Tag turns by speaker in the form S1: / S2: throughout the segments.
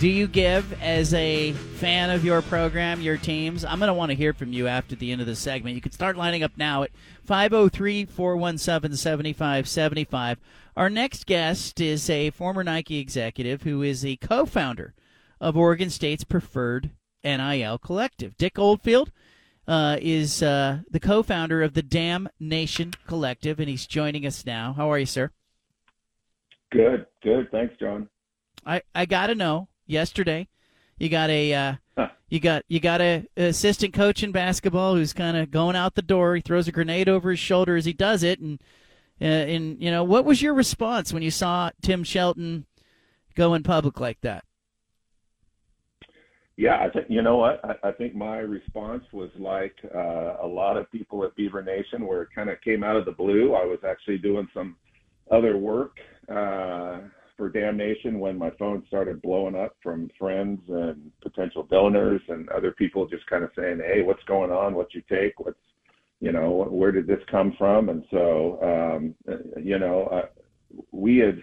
S1: Do you give as a fan of your program, your teams? I'm going to want to hear from you after the end of the segment. You can start lining up now at 503 417 7575. Our next guest is a former Nike executive who is a co founder of Oregon State's preferred NIL collective. Dick Oldfield uh, is uh, the co founder of the Dam Nation Collective, and he's joining us now. How are you, sir?
S2: Good, good. Thanks, John.
S1: I, I got to know yesterday. You got a uh, huh. you got you got a, assistant coach in basketball who's kind of going out the door. He throws a grenade over his shoulder as he does it, and uh, and you know what was your response when you saw Tim Shelton going public like that?
S2: Yeah, I think you know what I, I think my response was like uh, a lot of people at Beaver Nation, where it kind of came out of the blue. I was actually doing some other work. Uh, for Dam Nation when my phone started blowing up from friends and potential donors and other people just kind of saying, "Hey, what's going on? What's your take? What's you know, where did this come from?" And so, um, you know, uh, we had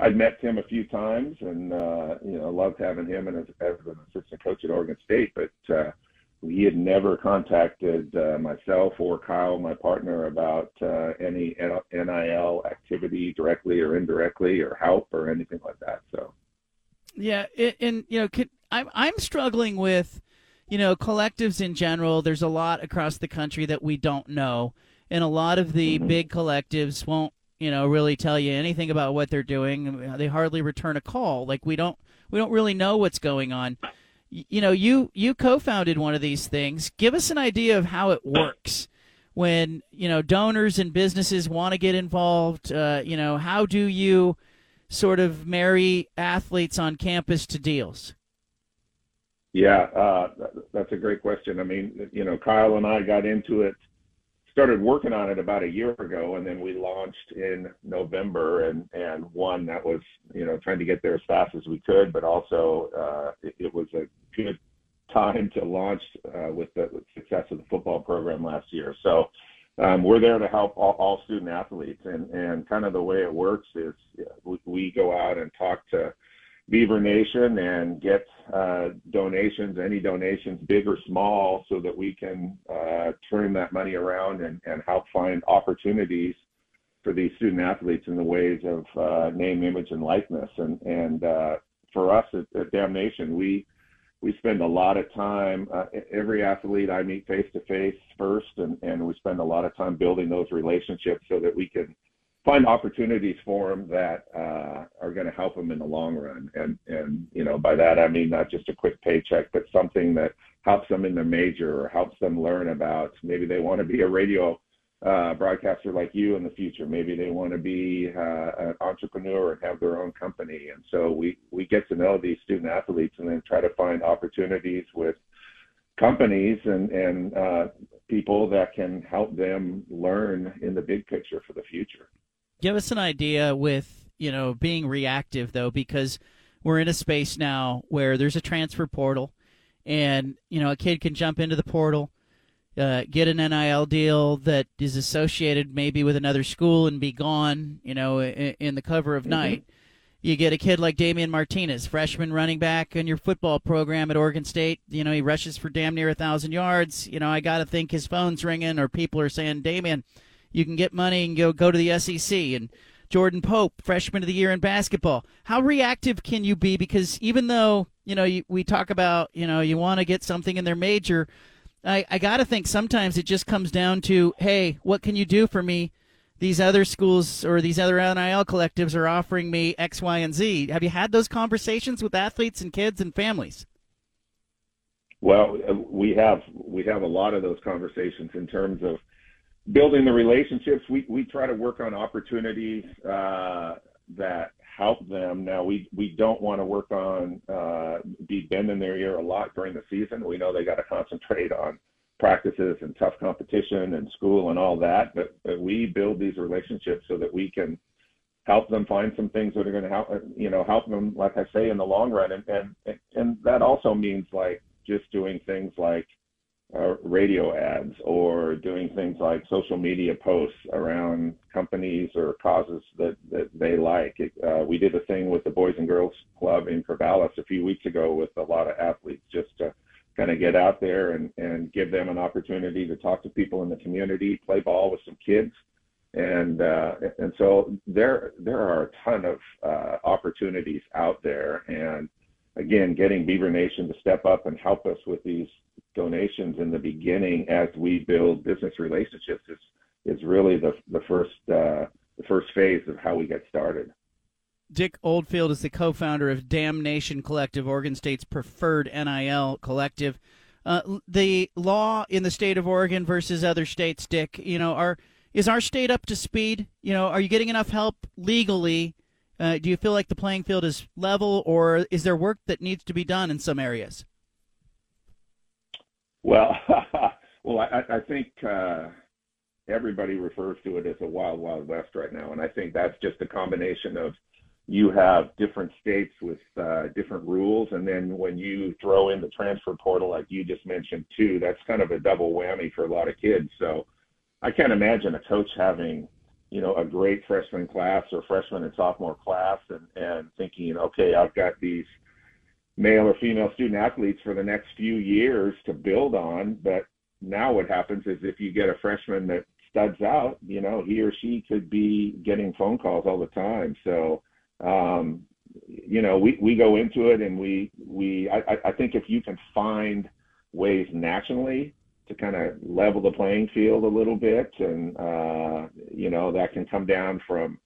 S2: I'd met Tim a few times and uh, you know loved having him as, as an assistant coach at Oregon State, but uh, he had never contacted uh, myself or Kyle, my partner, about uh, any NIL activity directly or indirectly, or help or anything like that. So,
S1: yeah, and you know, I'm I'm struggling with, you know, collectives in general. There's a lot across the country that we don't know, and a lot of the mm-hmm. big collectives won't, you know, really tell you anything about what they're doing. They hardly return a call. Like we don't we don't really know what's going on you know, you you co-founded one of these things. Give us an idea of how it works when you know donors and businesses want to get involved. Uh, you know, how do you sort of marry athletes on campus to deals?
S2: Yeah, uh, that's a great question. I mean, you know, Kyle and I got into it started working on it about a year ago, and then we launched in November, and and one that was you know trying to get there as fast as we could, but also uh, it, it was a good time to launch uh, with the success of the football program last year. So um, we're there to help all, all student athletes, and and kind of the way it works is we, we go out and talk to Beaver Nation and get uh, donations, any donations, big or small, so that we can uh, turn that money around and, and help find opportunities for these student athletes in the ways of uh, name, image, and likeness. And, and uh, for us at, at Dam Nation, we we spend a lot of time. Uh, every athlete I meet face to face first, and, and we spend a lot of time building those relationships so that we can find opportunities for them that uh, are going to help them in the long run. And and you know by that I mean not just a quick paycheck, but something that helps them in their major or helps them learn about. Maybe they want to be a radio uh, broadcaster like you in the future. Maybe they want to be uh, an entrepreneur and have their own company. And so we we get to know these student athletes and then try to find opportunities with companies and and uh, people that can help them learn in the big picture for the future
S1: give us an idea with you know being reactive though because we're in a space now where there's a transfer portal and you know a kid can jump into the portal uh, get an NIL deal that is associated maybe with another school and be gone you know in, in the cover of mm-hmm. night you get a kid like Damien Martinez, freshman running back in your football program at Oregon State. You know, he rushes for damn near a thousand yards. You know, I got to think his phone's ringing or people are saying, Damien, you can get money and go go to the SEC and Jordan Pope, freshman of the year in basketball. How reactive can you be? Because even though you know you, we talk about you know you want to get something in their major, I, I got to think sometimes it just comes down to hey, what can you do for me? These other schools or these other NIL collectives are offering me X, Y, and Z. Have you had those conversations with athletes and kids and families?
S2: Well, uh, we have we have a lot of those conversations in terms of building the relationships, we, we try to work on opportunities uh, that help them. Now, we, we don't want to work on uh, be bending their ear a lot during the season. We know they got to concentrate on practices and tough competition and school and all that, but, but we build these relationships so that we can help them find some things that are going to help you know help them like I say in the long run and and and that also means like just doing things like uh, radio ads or doing things like social media posts around companies or causes that, that they like. Uh, we did a thing with the Boys and Girls Club in Corvallis a few weeks ago with a lot of athletes just to kind of get out there and, and give them an opportunity to talk to people in the community, play ball with some kids. And uh, and so there there are a ton of uh, opportunities out there, and again, getting Beaver Nation to step up and help us with these donations in the beginning as we build business relationships is is really the the first uh, the first phase of how we get started.
S1: Dick Oldfield is the co-founder of Dam Nation Collective, Oregon State's preferred NIL collective. Uh, the law in the state of Oregon versus other states, Dick, you know, are is our state up to speed? You know, are you getting enough help legally uh, do you feel like the playing field is level, or is there work that needs to be done in some areas?
S2: Well, well, I, I think uh, everybody refers to it as a wild, wild west right now, and I think that's just a combination of you have different states with uh, different rules, and then when you throw in the transfer portal, like you just mentioned too, that's kind of a double whammy for a lot of kids. So I can't imagine a coach having you know, a great freshman class or freshman and sophomore class and, and thinking, okay, I've got these male or female student athletes for the next few years to build on. But now what happens is if you get a freshman that studs out, you know, he or she could be getting phone calls all the time. So, um, you know, we, we go into it and we, we, I, I think if you can find ways nationally to kind of level the playing field a little bit, and uh, you know that can come down from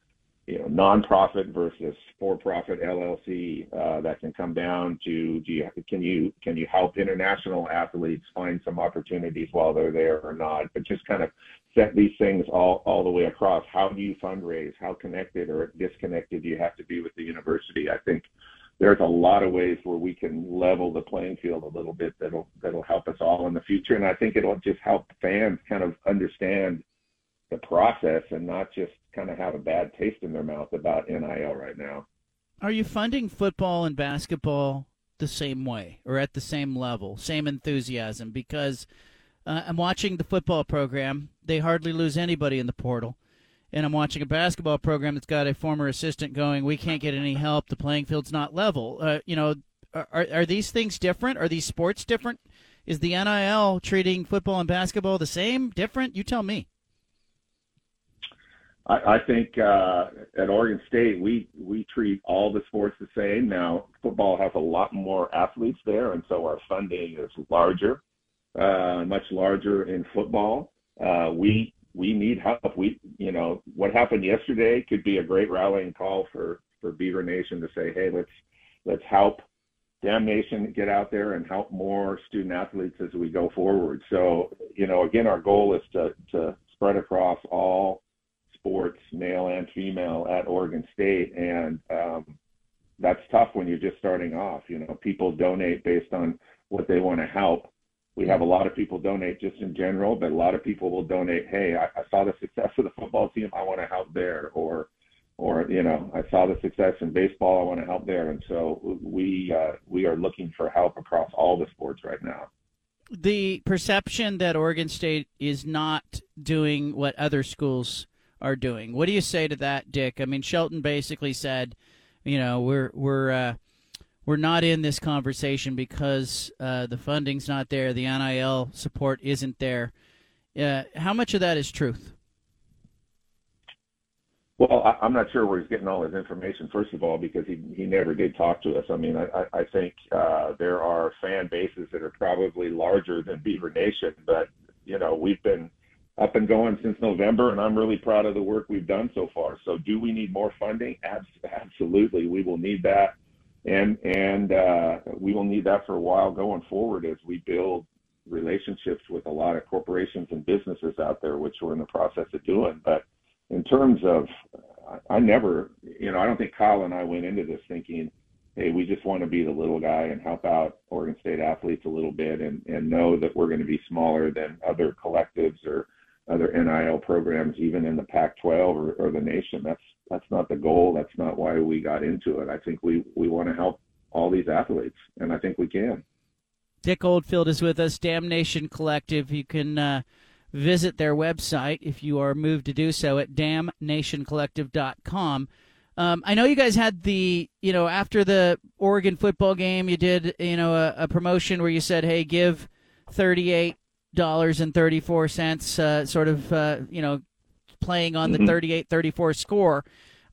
S2: you know nonprofit versus for-profit LLC. Uh, that can come down to do you, can you can you help international athletes find some opportunities while they're there or not? But just kind of set these things all all the way across. How do you fundraise? How connected or disconnected do you have to be with the university? I think there's a lot of ways where we can level the playing field a little bit that'll that'll help us all in the future. And i think it'll just help fans kind of understand the process and not just kind of have a bad taste in their mouth about nil right now.
S1: Are you funding football and basketball the same way or at the same level same enthusiasm? Because uh, i'm watching the football program. They hardly lose anybody in the portal and I'm watching a basketball program that's got a former assistant going, we can't get any help. The playing field's not level. Uh, you know, are, are these things different? Are these sports different? Is the NIL treating football and basketball the same, different? You tell me.
S2: I, I think uh, at Oregon State we we treat all the sports the same. Now football has a lot more athletes there, and so our funding is larger, uh, much larger in football. Uh, we we need help. We, you know, what happened yesterday could be a great rallying call for for Beaver Nation to say, hey, let's let's help Dam Nation get out there and help more student athletes as we go forward. So, you know, again, our goal is to to spread across all sports, male and female, at Oregon State, and um, that's tough when you're just starting off. You know, people donate based on what they want to help we have a lot of people donate just in general, but a lot of people will donate, hey, I, I saw the success of the football team, I want to help there, or or you know, I saw the success in baseball, I want to help there, and so we uh, we are looking for help across all the sports right now.
S1: The perception that Oregon State is not doing what other schools are doing. What do you say to that, Dick? I mean, Shelton basically said, you know, we're we're uh, we're not in this conversation because uh, the funding's not there, the NIL support isn't there. Uh, how much of that is truth?
S2: Well, I, am not sure where he's getting all his information. First of all, because he he never did talk to us. I mean, I I think uh, there are fan bases that are probably larger than Beaver Nation, but you know we've been up and going since November, and I'm really proud of the work we've done so far. So, do we need more funding? Absolutely, we will need that and and uh, we will need that for a while going forward as we build relationships with a lot of corporations and businesses out there, which we're in the process of doing. But in terms of, I never, you know, I don't think Kyle and I went into this thinking hey, we just want to be the little guy and help out Oregon State athletes a little bit and, and know that we're going to be smaller than other collectives or other NIL programs, even in the Pac-12 or, or the nation. That's that's not the goal. That's not why we got into it. I think we we want to help all these athletes, and I think we can.
S1: Dick Oldfield is with us, Dam Nation Collective. You can uh, visit their website if you are moved to do so at damnationcollective.com. Um, I know you guys had the, you know, after the Oregon football game, you did, you know, a, a promotion where you said, hey, give $38 and 34 cents, uh, sort of, uh, you know, playing on mm-hmm. the 38 34 score.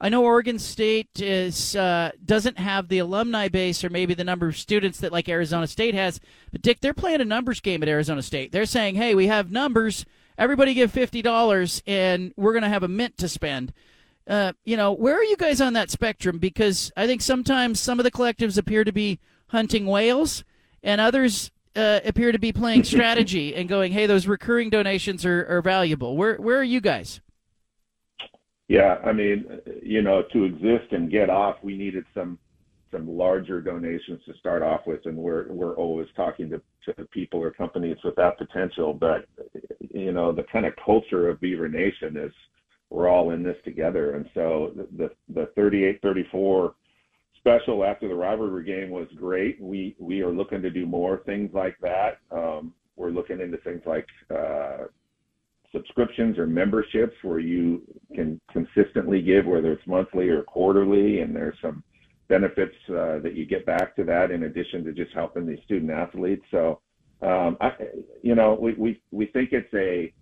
S1: I know Oregon State is uh, doesn't have the alumni base or maybe the number of students that like Arizona State has, but Dick, they're playing a numbers game at Arizona State. They're saying, "Hey, we have numbers. Everybody give fifty dollars, and we're going to have a mint to spend." Uh, you know, where are you guys on that spectrum? Because I think sometimes some of the collectives appear to be hunting whales, and others uh, appear to be playing strategy and going, "Hey, those recurring donations are, are valuable." Where where are you guys?
S2: Yeah, I mean, you know, to exist and get off, we needed some some larger donations to start off with, and we're we're always talking to, to people or companies with that potential. But you know, the kind of culture of Beaver Nation is we're all in this together. And so the the 38-34 special after the rivalry game was great. We we are looking to do more things like that. Um, we're looking into things like uh, subscriptions or memberships where you can consistently give, whether it's monthly or quarterly, and there's some benefits uh, that you get back to that in addition to just helping these student athletes. So, um, I, you know, we, we, we think it's a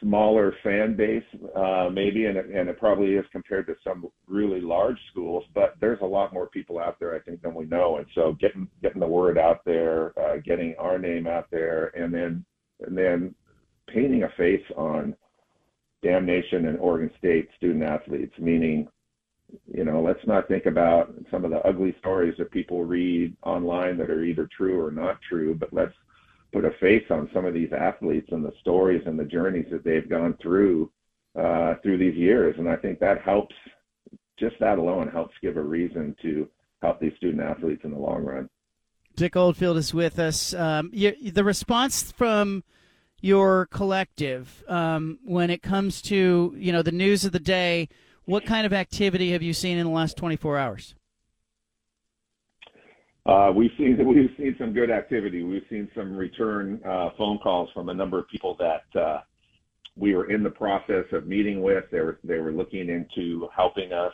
S2: smaller fan base, uh, maybe, and it, and it probably is compared to some really large schools. But there's a lot more people out there, I think, than we know. And so, getting getting the word out there, uh, getting our name out there, and then and then painting a face on Dam Nation and Oregon State student athletes, meaning, you know, let's not think about some of the ugly stories that people read online that are either true or not true, but let's put a face on some of these athletes and the stories and the journeys that they've gone through uh, through these years. And I think that helps, just that alone helps give a reason to help these student athletes in the long run.
S1: Dick Oldfield is with us. Um, you, the response from your collective um, when it comes to you know the news of the day? What kind of activity have you seen in the last 24 hours?
S2: Uh, we've seen we've seen some good activity. We've seen some return uh, phone calls from a number of people that uh, we were in the process of meeting with. They were they were looking into helping us,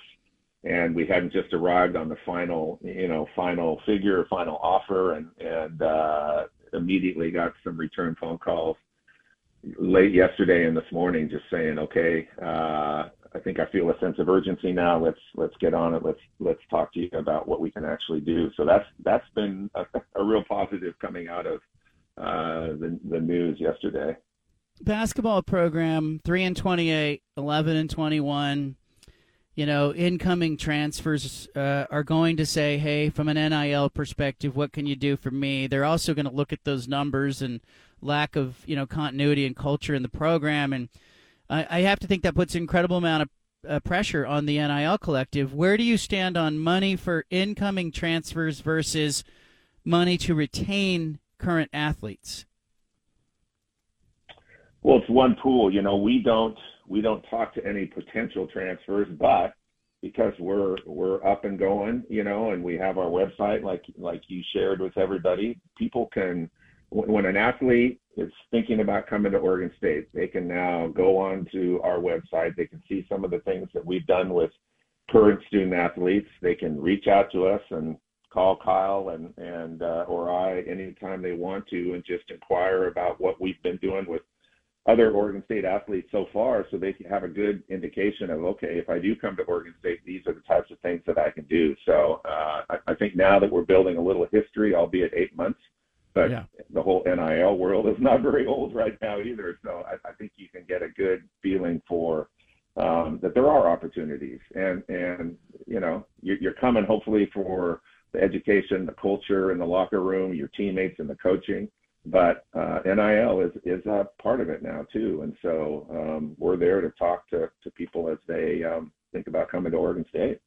S2: and we hadn't just arrived on the final you know final figure, final offer, and and uh, immediately got some return phone calls late yesterday and this morning, just saying, okay, uh, I think I feel a sense of urgency now. Let's let's get on it. Let's let's talk to you about what we can actually do. So that's that's been a, a real positive coming out of uh, the the news yesterday.
S1: Basketball program three and 28, 11 and twenty one. You know, incoming transfers uh, are going to say, "Hey, from an NIL perspective, what can you do for me?" They're also going to look at those numbers and lack of you know continuity and culture in the program, and I, I have to think that puts an incredible amount of uh, pressure on the NIL collective. Where do you stand on money for incoming transfers versus money to retain current athletes?
S2: Well, it's one pool. You know, we don't we don't talk to any potential transfers, but because we're we're up and going, you know, and we have our website like like you shared with everybody, people can when an athlete is thinking about coming to Oregon State, they can now go on to our website. They can see some of the things that we've done with current student athletes. They can reach out to us and call Kyle and and uh, or I anytime they want to, and just inquire about what we've been doing with other Oregon State athletes so far, so they can have a good indication of okay, if I do come to Oregon State, these are the types of things that I can do. So uh, I, I think now that we're building a little history, albeit eight months but yeah. Whole NIL world is not very old right now either. So I, I think you can get a good feeling for um, that there are opportunities, and and you know you're, you're coming hopefully for the education, the culture in the locker room, your teammates, and the coaching. But uh, NIL is is a part of it now too, and so um, we're there to talk to to people as they um, think about coming to Oregon State.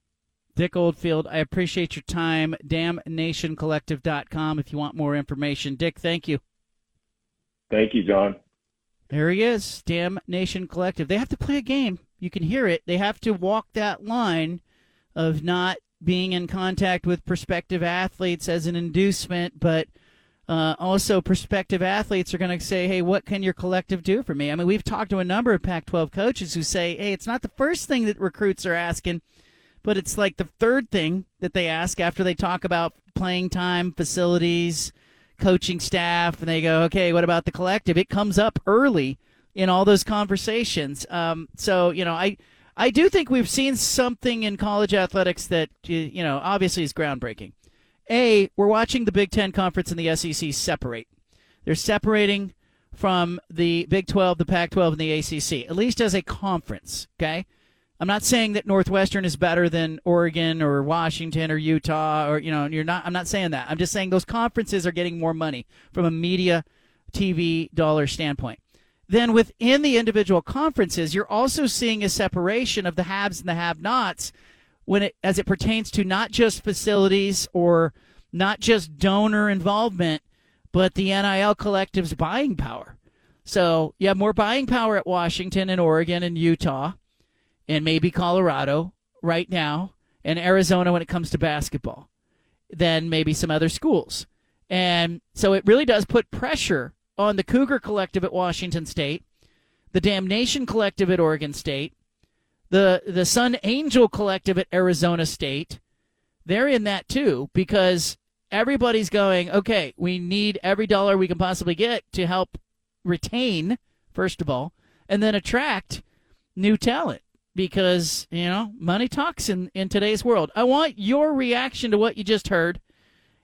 S1: Dick Oldfield, I appreciate your time. DamNationCollective.com if you want more information. Dick, thank you.
S2: Thank you, John.
S1: There he is, Dam Nation Collective. They have to play a game. You can hear it. They have to walk that line of not being in contact with prospective athletes as an inducement, but uh, also prospective athletes are going to say, hey, what can your collective do for me? I mean, we've talked to a number of Pac 12 coaches who say, hey, it's not the first thing that recruits are asking, but it's like the third thing that they ask after they talk about playing time, facilities, coaching staff, and they go, okay, what about the collective? It comes up early in all those conversations. Um, so, you know, I. I do think we've seen something in college athletics that you know obviously is groundbreaking. A, we're watching the Big Ten Conference and the SEC separate. They're separating from the Big 12, the Pac 12, and the ACC, at least as a conference, okay? I'm not saying that Northwestern is better than Oregon or Washington or Utah or you know, you're not I'm not saying that. I'm just saying those conferences are getting more money from a media TV dollar standpoint. Then within the individual conferences, you're also seeing a separation of the haves and the have-nots when it as it pertains to not just facilities or not just donor involvement, but the NIL collective's buying power. So you have more buying power at Washington and Oregon and Utah and maybe Colorado right now and Arizona when it comes to basketball than maybe some other schools. And so it really does put pressure on the Cougar Collective at Washington State, the Dam Nation Collective at Oregon State, the the Sun Angel Collective at Arizona State. They're in that too because everybody's going, okay, we need every dollar we can possibly get to help retain, first of all, and then attract new talent because, you know, money talks in, in today's world. I want your reaction to what you just heard.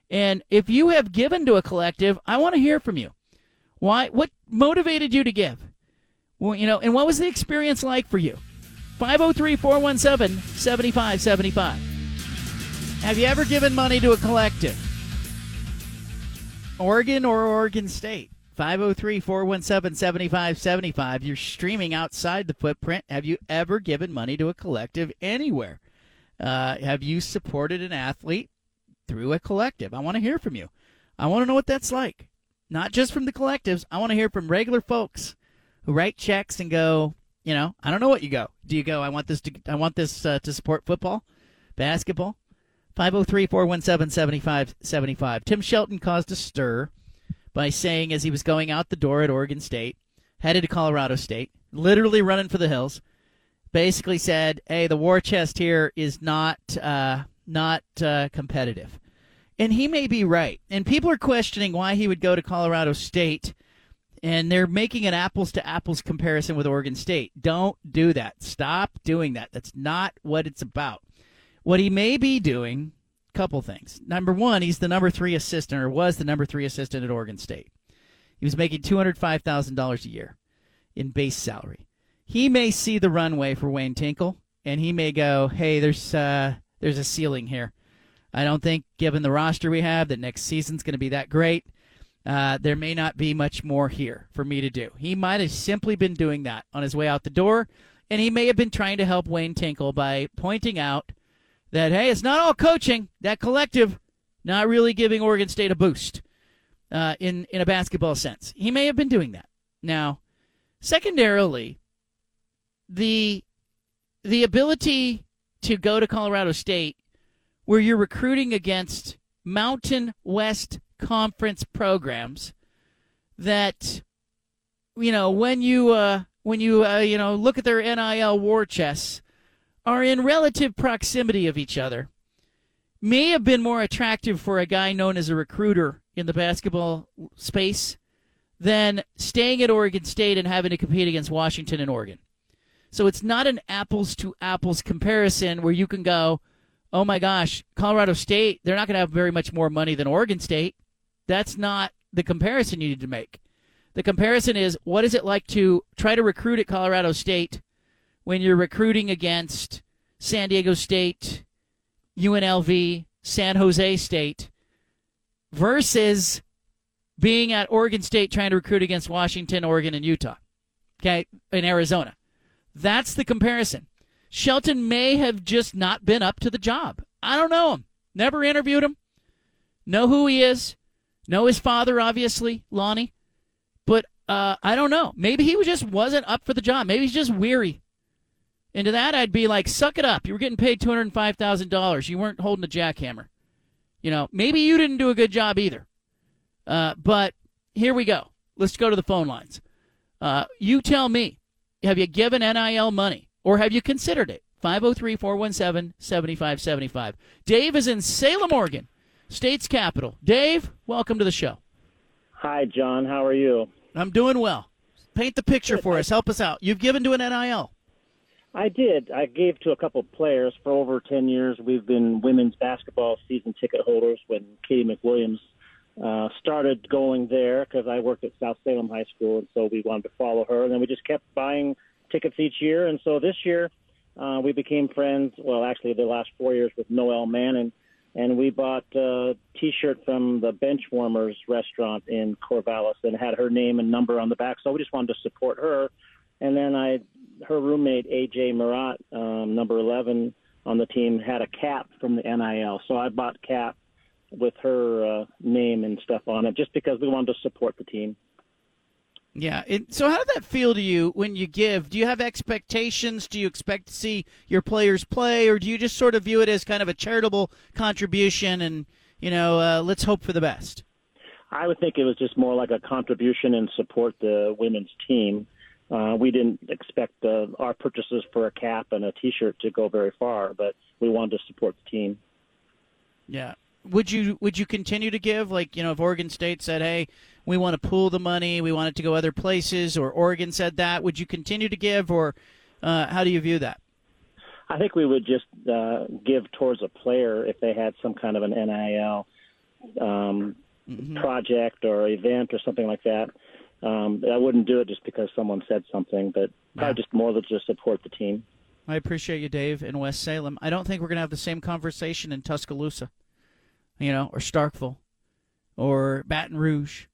S1: And if you have given to a collective, I want to hear from you. Why? What motivated you to give? Well, you know, and what was the experience like for you? 503 417 7575. Have you ever given money to a collective? Oregon or Oregon State? 503 417 7575. You're streaming outside the footprint. Have you ever given money to a collective anywhere? Uh, have you supported an athlete through a collective? I want to hear from you. I want to know what that's like not just from the collectives. I want to hear from regular folks who write checks and go, you know, I don't know what you go. Do you go, I want this to I want this uh, to support football, basketball? 503-417-7575. Tim Shelton caused a stir by saying as he was going out the door at Oregon State, headed to Colorado State, literally running for the hills, basically said, "Hey, the war chest here is not uh, not uh, competitive." And he may be right. And people are questioning why he would go to Colorado State. And they're making an apples to apples comparison with Oregon State. Don't do that. Stop doing that. That's not what it's about. What he may be doing, couple things. Number one, he's the number three assistant, or was the number three assistant at Oregon State. He was making $205,000 a year in base salary. He may see the runway for Wayne Tinkle, and he may go, hey, there's, uh, there's a ceiling here. I don't think, given the roster we have, that next season's going to be that great. Uh, there may not be much more here for me to do. He might have simply been doing that on his way out the door, and he may have been trying to help Wayne Tinkle by pointing out that, hey, it's not all coaching. That collective not really giving Oregon State a boost uh, in, in a basketball sense. He may have been doing that. Now, secondarily, the the ability to go to Colorado State where you're recruiting against Mountain West Conference programs that you know when you uh, when you uh, you know look at their NIL war chests are in relative proximity of each other may have been more attractive for a guy known as a recruiter in the basketball space than staying at Oregon State and having to compete against Washington and Oregon. So it's not an apples to apples comparison where you can go, oh my gosh, Colorado State, they're not going to have very much more money than Oregon State. That's not the comparison you need to make. The comparison is what is it like to try to recruit at Colorado State when you're recruiting against San Diego State, UNLV, San Jose State versus being at Oregon State trying to recruit against Washington, Oregon, and Utah. Okay, in Arizona. That's the comparison. Shelton may have just not been up to the job. I don't know him. Never interviewed him. Know who he is. Know his father, obviously, Lonnie. But uh, I don't know. Maybe he just wasn't up for the job. Maybe he's just weary. And to that, I'd be like, suck it up. You were getting paid $205,000. You weren't holding a jackhammer. You know, maybe you didn't do a good job either. Uh, but here we go. Let's go to the phone lines. Uh, you tell me, have you given NIL money or have you considered it? 503 417 7575. Dave is in Salem, Oregon, state's capital. Dave, welcome to the show.
S3: Hi, John. How are you?
S1: I'm doing well. Paint the picture for us. Help us out. You've given to an NIL.
S3: I did. I gave to a couple of players for over 10 years. We've been women's basketball season ticket holders when Katie McWilliams uh, started going there because I worked at South Salem High School, and so we wanted to follow her. And then we just kept buying tickets each year. And so this year, uh, we became friends. Well, actually, the last four years with Noelle Mannen, and we bought a T-shirt from the Benchwarmers restaurant in Corvallis and had her name and number on the back. So we just wanted to support her. And then I, her roommate AJ Marotte, um, number 11 on the team, had a cap from the NIL. So I bought cap with her uh, name and stuff on it just because we wanted to support the team.
S1: Yeah. It, so, how did that feel to you when you give? Do you have expectations? Do you expect to see your players play, or do you just sort of view it as kind of a charitable contribution and, you know, uh, let's hope for the best?
S3: I would think it was just more like a contribution and support the women's team. Uh, we didn't expect uh, our purchases for a cap and a T-shirt to go very far, but we wanted to support the team.
S1: Yeah. Would you would you continue to give? Like you know, if Oregon State said, "Hey, we want to pool the money, we want it to go other places," or Oregon said that, would you continue to give, or uh, how do you view that?
S3: I think we would just uh, give towards a player if they had some kind of an NIL um, mm-hmm. project or event or something like that. Um, I wouldn't do it just because someone said something, but probably just more to just support the team.
S1: I appreciate you, Dave, in West Salem. I don't think we're going to have the same conversation in Tuscaloosa, you know, or Starkville, or Baton Rouge,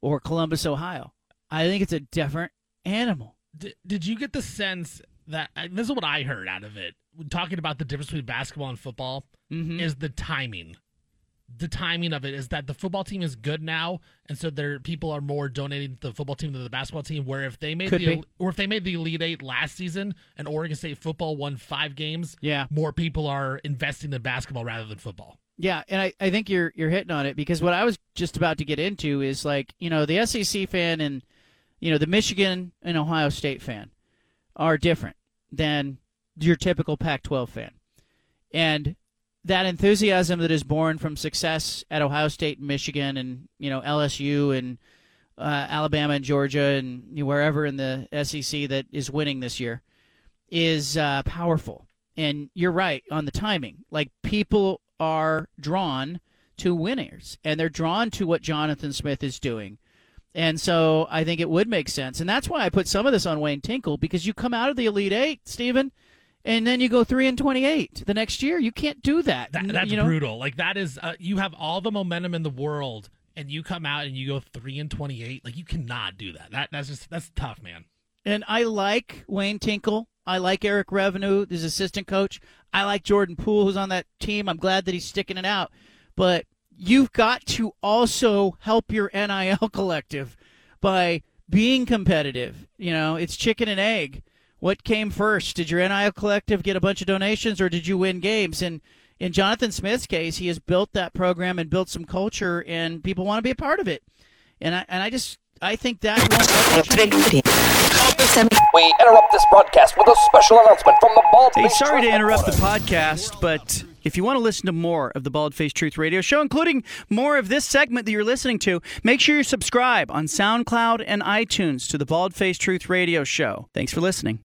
S1: or Columbus, Ohio. I think it's a different animal.
S4: Did, did you get the sense that this is what I heard out of it? Talking about the difference between basketball and football
S1: mm-hmm.
S4: is the timing the timing of it is that the football team is good now, and so their people are more donating to the football team than the basketball team. Where if they made
S1: Could
S4: the
S1: be.
S4: or if they made the Elite Eight last season and Oregon State football won five games,
S1: yeah,
S4: more people are investing in basketball rather than football.
S1: Yeah, and I, I think you're you're hitting on it because what I was just about to get into is like you know the SEC fan and you know the Michigan and Ohio State fan are different than your typical Pac-12 fan, and that enthusiasm that is born from success at Ohio State and Michigan and you know LSU and uh, Alabama and Georgia and wherever in the SEC that is winning this year is uh, powerful. And you're right on the timing. Like people are drawn to winners and they're drawn to what Jonathan Smith is doing. And so I think it would make sense. And that's why I put some of this on Wayne Tinkle because you come out of the Elite Eight, Stephen, and then you go three and twenty-eight the next year. You can't do that.
S4: that that's
S1: you know?
S4: brutal. Like that is uh, you have all the momentum in the world, and you come out and you go three and twenty-eight. Like you cannot do that. That that's just that's tough, man.
S1: And I like Wayne Tinkle. I like Eric Reveno, his assistant coach. I like Jordan Poole, who's on that team. I'm glad that he's sticking it out. But you've got to also help your NIL collective by being competitive. You know, it's chicken and egg what came first? Did your NIL collective get a bunch of donations, or did you win games? And in Jonathan Smith's case, he has built that program and built some culture, and people want to be a part of it. And I and I just I think that.
S5: We interrupt this broadcast with a special announcement from the Bald.
S6: Hey, sorry to interrupt the podcast, but if you want to listen to more of the Bald Face Truth Radio Show, including more of this segment that you're listening to, make sure you subscribe on SoundCloud and iTunes to the Bald Face Truth Radio Show. Thanks for listening.